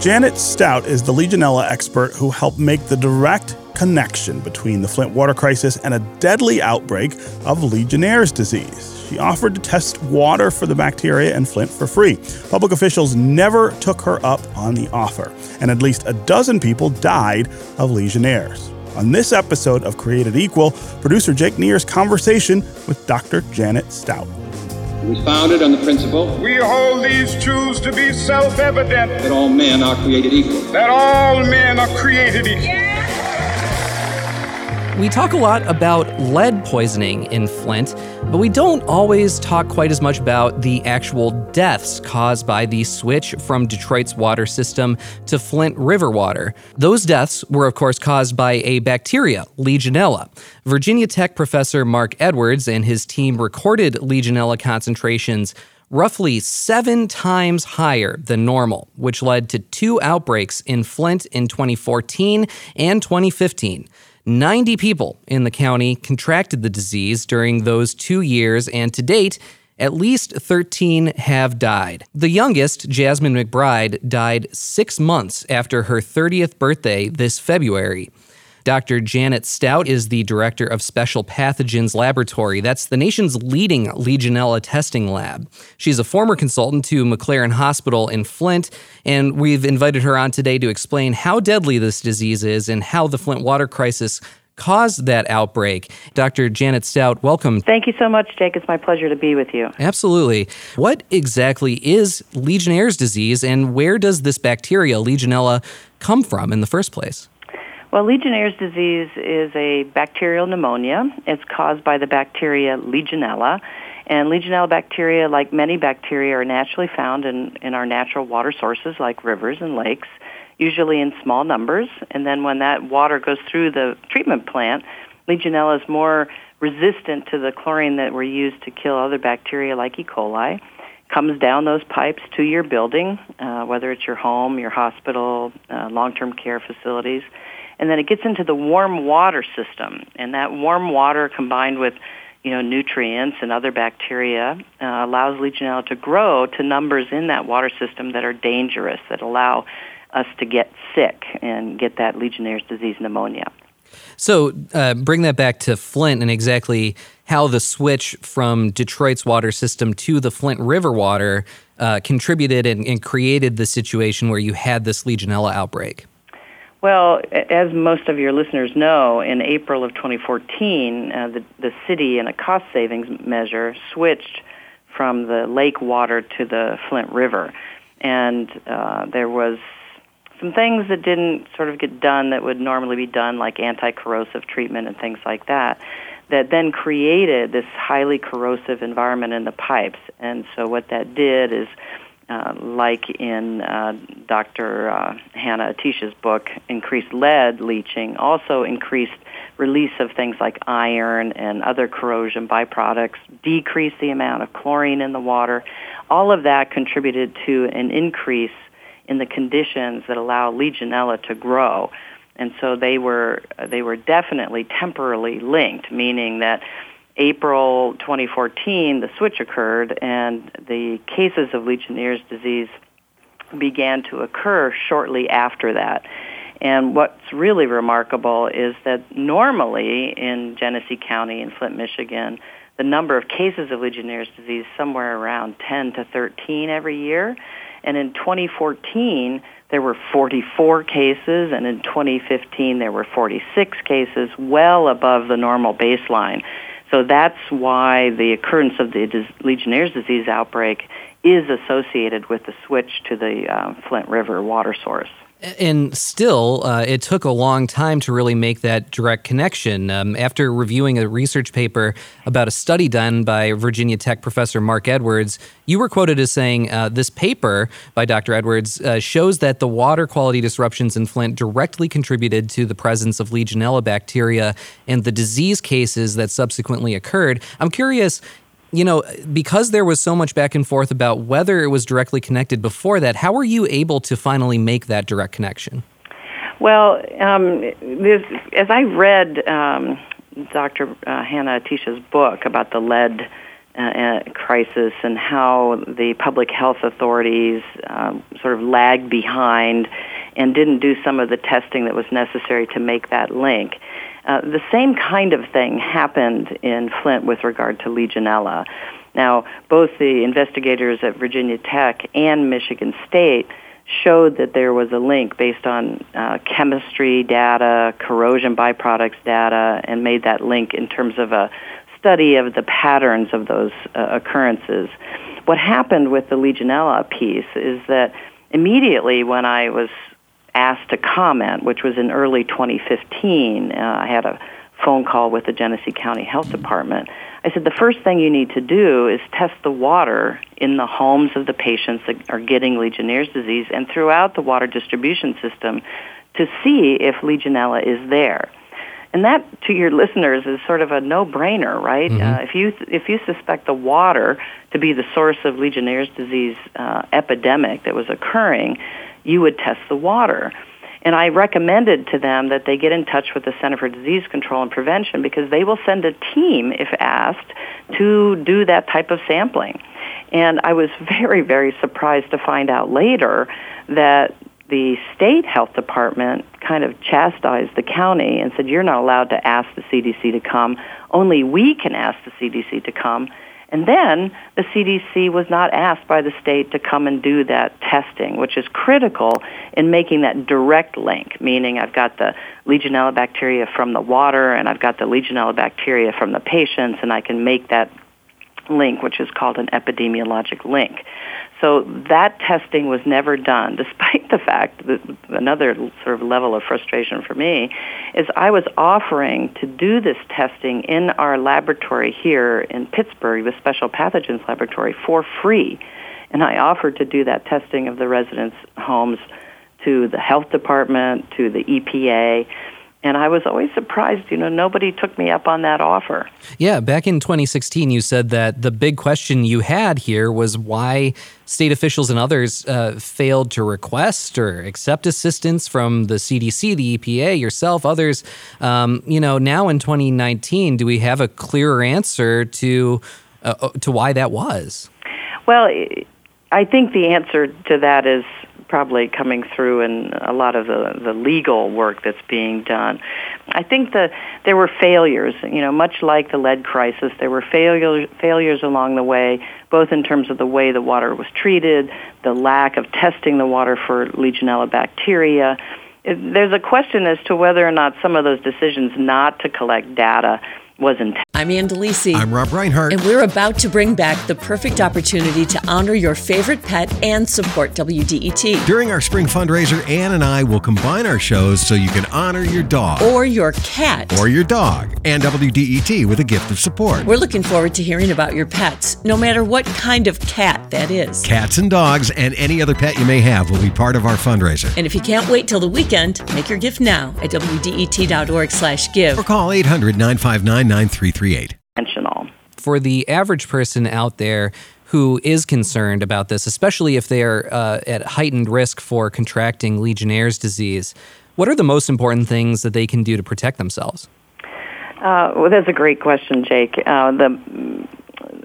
Janet Stout is the Legionella expert who helped make the direct connection between the Flint water crisis and a deadly outbreak of Legionnaire's disease. She offered to test water for the bacteria in Flint for free. Public officials never took her up on the offer, and at least a dozen people died of Legionnaires. On this episode of Created Equal, producer Jake Neer's conversation with Dr. Janet Stout. It was founded on the principle We hold these truths to be self evident that all men are created equal. that all men are created equal. We talk a lot about lead poisoning in Flint, but we don't always talk quite as much about the actual deaths caused by the switch from Detroit's water system to Flint River water. Those deaths were, of course, caused by a bacteria, Legionella. Virginia Tech professor Mark Edwards and his team recorded Legionella concentrations roughly seven times higher than normal, which led to two outbreaks in Flint in 2014 and 2015. 90 people in the county contracted the disease during those two years, and to date, at least 13 have died. The youngest, Jasmine McBride, died six months after her 30th birthday this February. Dr. Janet Stout is the director of Special Pathogens Laboratory. That's the nation's leading Legionella testing lab. She's a former consultant to McLaren Hospital in Flint, and we've invited her on today to explain how deadly this disease is and how the Flint water crisis caused that outbreak. Dr. Janet Stout, welcome. Thank you so much, Jake. It's my pleasure to be with you. Absolutely. What exactly is Legionnaire's disease, and where does this bacteria, Legionella, come from in the first place? Well, Legionnaire's disease is a bacterial pneumonia. It's caused by the bacteria Legionella. And Legionella bacteria, like many bacteria, are naturally found in, in our natural water sources like rivers and lakes, usually in small numbers. And then when that water goes through the treatment plant, Legionella is more resistant to the chlorine that we use to kill other bacteria like E. coli. Comes down those pipes to your building, uh, whether it's your home, your hospital, uh, long-term care facilities and then it gets into the warm water system and that warm water combined with you know nutrients and other bacteria uh, allows legionella to grow to numbers in that water system that are dangerous that allow us to get sick and get that legionnaire's disease pneumonia So, uh, bring that back to Flint and exactly how the switch from Detroit's water system to the Flint River water uh, contributed and, and created the situation where you had this Legionella outbreak. Well, as most of your listeners know, in April of 2014, uh, the, the city, in a cost savings measure, switched from the lake water to the Flint River. And uh, there was some things that didn't sort of get done that would normally be done, like anti-corrosive treatment and things like that, that then created this highly corrosive environment in the pipes. And so what that did is uh, like in uh, Dr. Uh, Hanna-Attisha's book, increased lead leaching, also increased release of things like iron and other corrosion byproducts, decreased the amount of chlorine in the water. All of that contributed to an increase in the conditions that allow Legionella to grow. And so they were they were definitely temporally linked, meaning that April 2014, the switch occurred, and the cases of Legionnaire's disease began to occur shortly after that. And what's really remarkable is that normally in Genesee County in Flint, Michigan, the number of cases of Legionnaire's disease somewhere around 10 to 13 every year. And in 2014, there were 44 cases, and in 2015, there were 46 cases, well above the normal baseline. So that's why the occurrence of the Legionnaire's disease outbreak is associated with the switch to the uh, Flint River water source. And still, uh, it took a long time to really make that direct connection. Um, after reviewing a research paper about a study done by Virginia Tech professor Mark Edwards, you were quoted as saying uh, this paper by Dr. Edwards uh, shows that the water quality disruptions in Flint directly contributed to the presence of Legionella bacteria and the disease cases that subsequently occurred. I'm curious, you know, because there was so much back and forth about whether it was directly connected before that, how were you able to finally make that direct connection? Well, um, as I read um, Dr. Uh, Hanna-Attisha's book about the lead uh, crisis and how the public health authorities um, sort of lagged behind and didn't do some of the testing that was necessary to make that link. Uh, the same kind of thing happened in Flint with regard to Legionella. Now, both the investigators at Virginia Tech and Michigan State showed that there was a link based on uh, chemistry data, corrosion byproducts data, and made that link in terms of a study of the patterns of those uh, occurrences. What happened with the Legionella piece is that immediately when I was asked to comment, which was in early 2015, uh, I had a phone call with the Genesee County Health Department. I said the first thing you need to do is test the water in the homes of the patients that are getting Legionnaire's disease and throughout the water distribution system to see if Legionella is there. And that, to your listeners, is sort of a no-brainer, right? Mm-hmm. Uh, if you if you suspect the water to be the source of Legionnaire's disease uh, epidemic that was occurring, you would test the water. And I recommended to them that they get in touch with the Center for Disease Control and Prevention because they will send a team, if asked, to do that type of sampling. And I was very, very surprised to find out later that the state health department kind of chastised the county and said, You're not allowed to ask the CDC to come. Only we can ask the CDC to come. And then the CDC was not asked by the state to come and do that testing, which is critical in making that direct link, meaning I've got the Legionella bacteria from the water and I've got the Legionella bacteria from the patients, and I can make that link, which is called an epidemiologic link. So that testing was never done, despite the fact that another sort of level of frustration for me is I was offering to do this testing in our laboratory here in Pittsburgh, the Special Pathogens Laboratory, for free. And I offered to do that testing of the residents' homes to the health department, to the EPA, and I was always surprised, you know, nobody took me up on that offer. Yeah, back in 2016, you said that the big question you had here was why state officials and others uh, failed to request or accept assistance from the CDC, the EPA, yourself, others. Um, you know, now in 2019, do we have a clearer answer to uh, uh to why that was? Well, I think the answer to that is probably coming through in a lot of the, the legal work that's being done. I think that there were failures, you know, much like the lead crisis, there were failure, failures along the way, both in terms of the way the water was treated, the lack of testing the water for Legionella bacteria. There's a question as to whether or not some of those decisions not to collect data was intended. I'm Ann Delisi. I'm Rob Reinhart. And we're about to bring back the perfect opportunity to honor your favorite pet and support WDET. During our spring fundraiser, Ann and I will combine our shows so you can honor your dog. Or your cat. Or your dog. And WDET with a gift of support. We're looking forward to hearing about your pets, no matter what kind of cat that is. Cats and dogs and any other pet you may have will be part of our fundraiser. And if you can't wait till the weekend, make your gift now at WDET.org slash give. Or call 800 959 9338. For the average person out there who is concerned about this, especially if they are uh, at heightened risk for contracting Legionnaire's disease, what are the most important things that they can do to protect themselves? Uh, well, that's a great question, Jake. Uh, the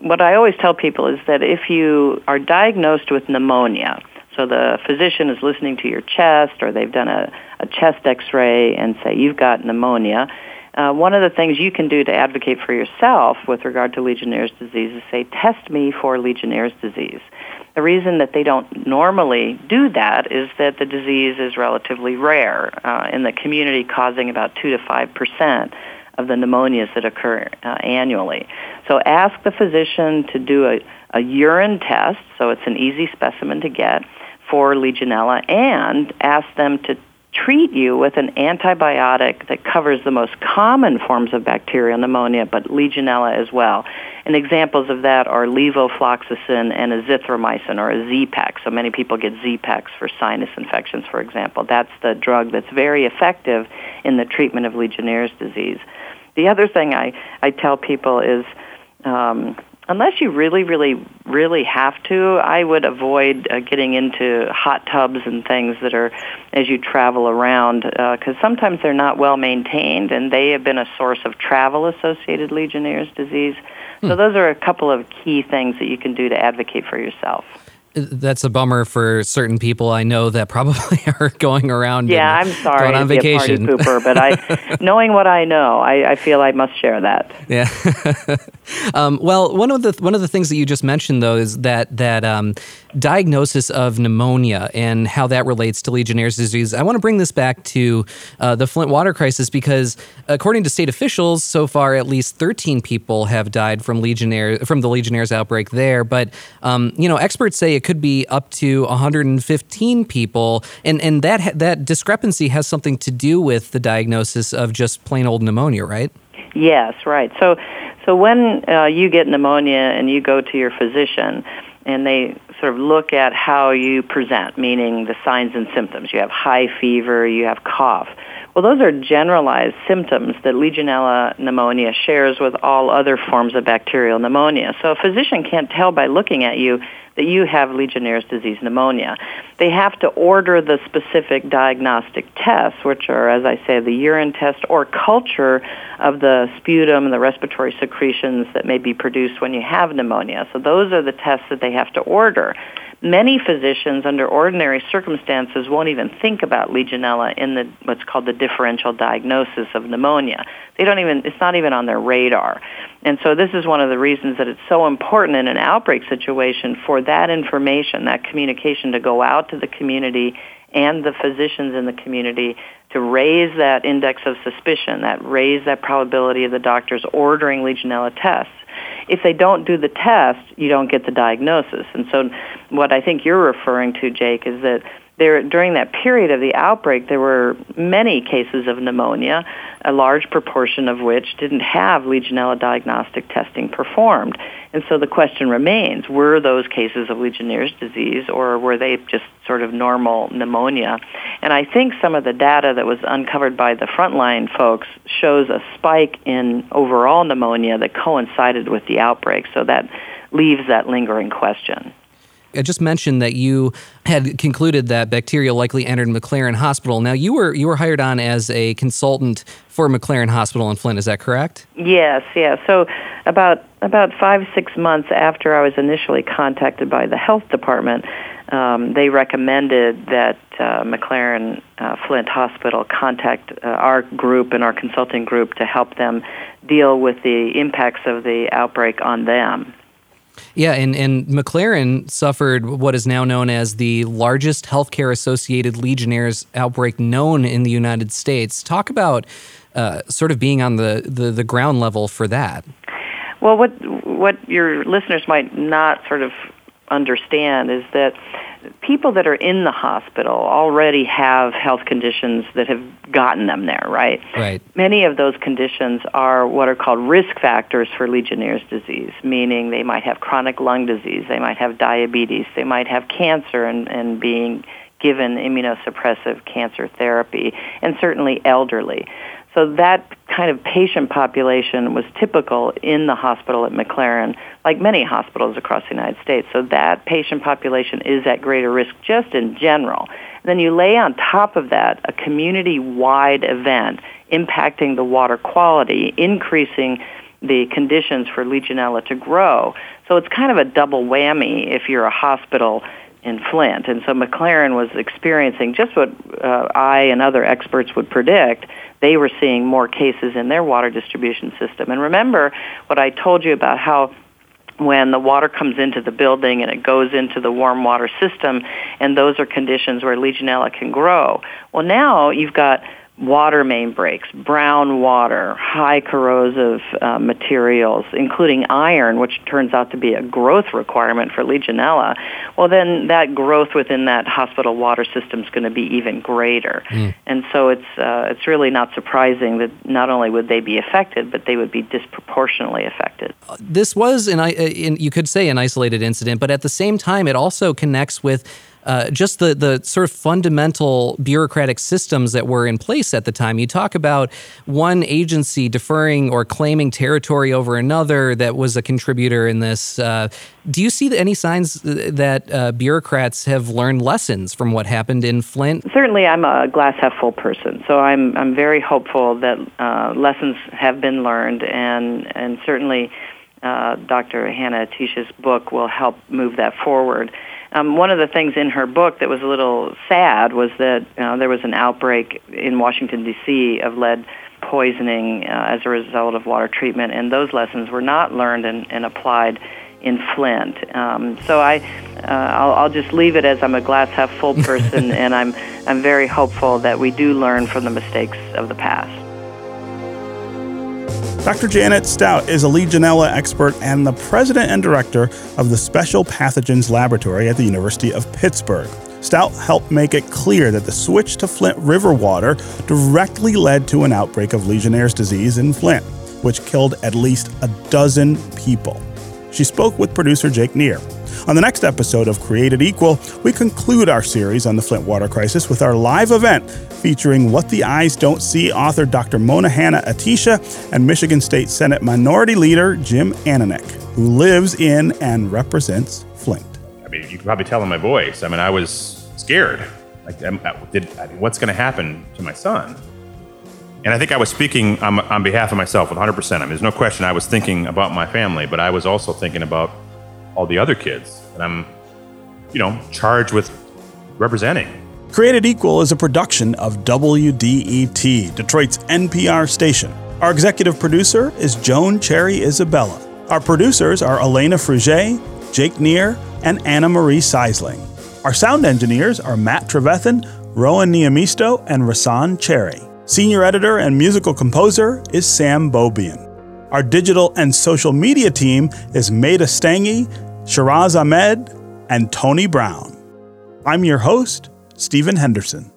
what I always tell people is that if you are diagnosed with pneumonia, so the physician is listening to your chest, or they've done a, a chest X-ray and say you've got pneumonia uh, one of the things you can do to advocate for yourself with regard to Legionnaire's disease is say, test me for Legionnaire's disease. The reason that they don't normally do that is that the disease is relatively rare uh, in the community, causing about 2 to 5 percent of the pneumonias that occur uh, annually. So ask the physician to do a, a urine test, so it's an easy specimen to get for Legionella, and ask them to treat you with an antibiotic that covers the most common forms of bacterial pneumonia, but Legionella as well. And examples of that are levofloxacin and azithromycin or a Z-Pak. So many people get Z-Paks for sinus infections, for example. That's the drug that's very effective in the treatment of Legionnaire's disease. The other thing I, I tell people is um, unless you really, really, really have to, I would avoid uh, getting into hot tubs and things that are as you travel around because uh, sometimes they're not well maintained and they have been a source of travel-associated Legionnaire's disease. Hmm. So those are a couple of key things that you can do to advocate for yourself that's a bummer for certain people I know that probably are going around. Yeah, I'm sorry going on to vacation. be a party pooper, but I, knowing what I know, I, I feel I must share that. Yeah. um, well, one of the one of the things that you just mentioned though is that that um, diagnosis of pneumonia and how that relates to Legionnaire's disease. I want to bring this back to uh, the Flint water crisis because, according to state officials, so far at least 13 people have died from Legionnaire from the Legionnaire's outbreak there. But um, you know, experts say it could be up to 115 people, and and that that discrepancy has something to do with the diagnosis of just plain old pneumonia, right? Yes, right. So, so when uh, you get pneumonia and you go to your physician, and they sort of look at how you present, meaning the signs and symptoms. You have high fever, you have cough. Well, those are generalized symptoms that Legionella pneumonia shares with all other forms of bacterial pneumonia. So a physician can't tell by looking at you that you have Legionnaire's disease pneumonia. They have to order the specific diagnostic tests, which are, as I say, the urine test or culture of the sputum and the respiratory secretions that may be produced when you have pneumonia. So those are the tests that they have to order. Many physicians, under ordinary circumstances, won't even think about Legionella in the what's called the differential diagnosis of pneumonia. They don't even; it's not even on their radar. And so, this is one of the reasons that it's so important in an outbreak situation for that information, that communication, to go out to the community and the physicians in the community to raise that index of suspicion, that raise that probability of the doctors ordering Legionella tests if they don't do the test, you don't get the diagnosis. And so what I think you're referring to, Jake, is that there, during that period of the outbreak, there were many cases of pneumonia, a large proportion of which didn't have Legionella diagnostic testing performed. And so the question remains, were those cases of Legionnaire's disease or were they just sort of normal pneumonia? And I think some of the data that was uncovered by the frontline folks shows a spike in overall pneumonia that coincided with the outbreak. So that leaves that lingering question. I just mentioned that you had concluded that bacteria likely entered McLaren Hospital. Now you were you were hired on as a consultant for McLaren Hospital in Flint. Is that correct? Yes, yes. So about about five six months after I was initially contacted by the health department, um, they recommended that uh, McLaren uh, Flint Hospital contact uh, our group and our consulting group to help them deal with the impacts of the outbreak on them. Yeah, and, and McLaren suffered what is now known as the largest healthcare associated Legionnaires outbreak known in the United States. Talk about uh, sort of being on the, the, the ground level for that. Well, what what your listeners might not sort of understand is that people that are in the hospital already have health conditions that have gotten them there, right? Right. Many of those conditions are what are called risk factors for Legionnaire's disease, meaning they might have chronic lung disease, they might have diabetes, they might have cancer and, and being given immunosuppressive cancer therapy, and certainly elderly. So that kind of patient population was typical in the hospital at McLaren, like many hospitals across the United States. So that patient population is at greater risk just in general. And then you lay on top of that a community-wide event impacting the water quality, increasing the conditions for Legionella to grow. So it's kind of a double whammy if you're a hospital in Flint. And so McLaren was experiencing just what uh, I and other experts would predict. They were seeing more cases in their water distribution system. And remember what I told you about how when the water comes into the building and it goes into the warm water system, and those are conditions where Legionella can grow. Well, now you've got water main breaks, brown water, high corrosive uh, materials, including iron, which turns out to be a growth requirement for Legionella, well, then that growth within that hospital water system is going to be even greater. Mm. And so it's, uh, it's really not surprising that not only would they be affected, but they would be disproportionately affected. This was, an, uh, in, you could say, an isolated incident, but at the same time, it also connects with uh, just the the sort of fundamental bureaucratic systems that were in place at the time. You talk about one agency deferring or claiming territory over another that was a contributor in this. Uh, do you see any signs that uh, bureaucrats have learned lessons from what happened in Flint? Certainly, I'm a glass half full person, so I'm I'm very hopeful that uh, lessons have been learned, and and certainly. Uh, Dr. Hanna-Attisha's book will help move that forward. Um, one of the things in her book that was a little sad was that uh, there was an outbreak in Washington, D.C. of lead poisoning uh, as a result of water treatment, and those lessons were not learned and, and applied in Flint. Um, so I, uh, I'll, I'll just leave it as I'm a glass half full person, and I'm I'm very hopeful that we do learn from the mistakes of the past. Dr. Janet Stout is a Legionella expert and the president and director of the Special Pathogens Laboratory at the University of Pittsburgh. Stout helped make it clear that the switch to Flint River water directly led to an outbreak of Legionnaire's disease in Flint, which killed at least a dozen people. She spoke with producer Jake Neer. On the next episode of Created Equal, we conclude our series on the Flint water crisis with our live event featuring What the Eyes Don't See author Dr. Mona Hanna-Attisha and Michigan State Senate Minority Leader Jim Ananich, who lives in and represents Flint. I mean, you can probably tell in my voice. I mean, I was scared. Like, uh, did, I mean, what's going to happen to my son? And I think I was speaking on, on behalf of myself 100%. I mean, there's no question I was thinking about my family, but I was also thinking about all the other kids that I'm, you know, charged with representing. Created Equal is a production of WDET, Detroit's NPR station. Our executive producer is Joan Cherry Isabella. Our producers are Elena Fruget, Jake Neer, and Anna Marie Sysling. Our sound engineers are Matt Trevethan, Rowan Niamisto, and Rasan Cherry. Senior editor and musical composer is Sam Bobian. Our digital and social media team is Maida Stangy, Shiraz Ahmed, and Tony Brown. I'm your host, Stephen Henderson.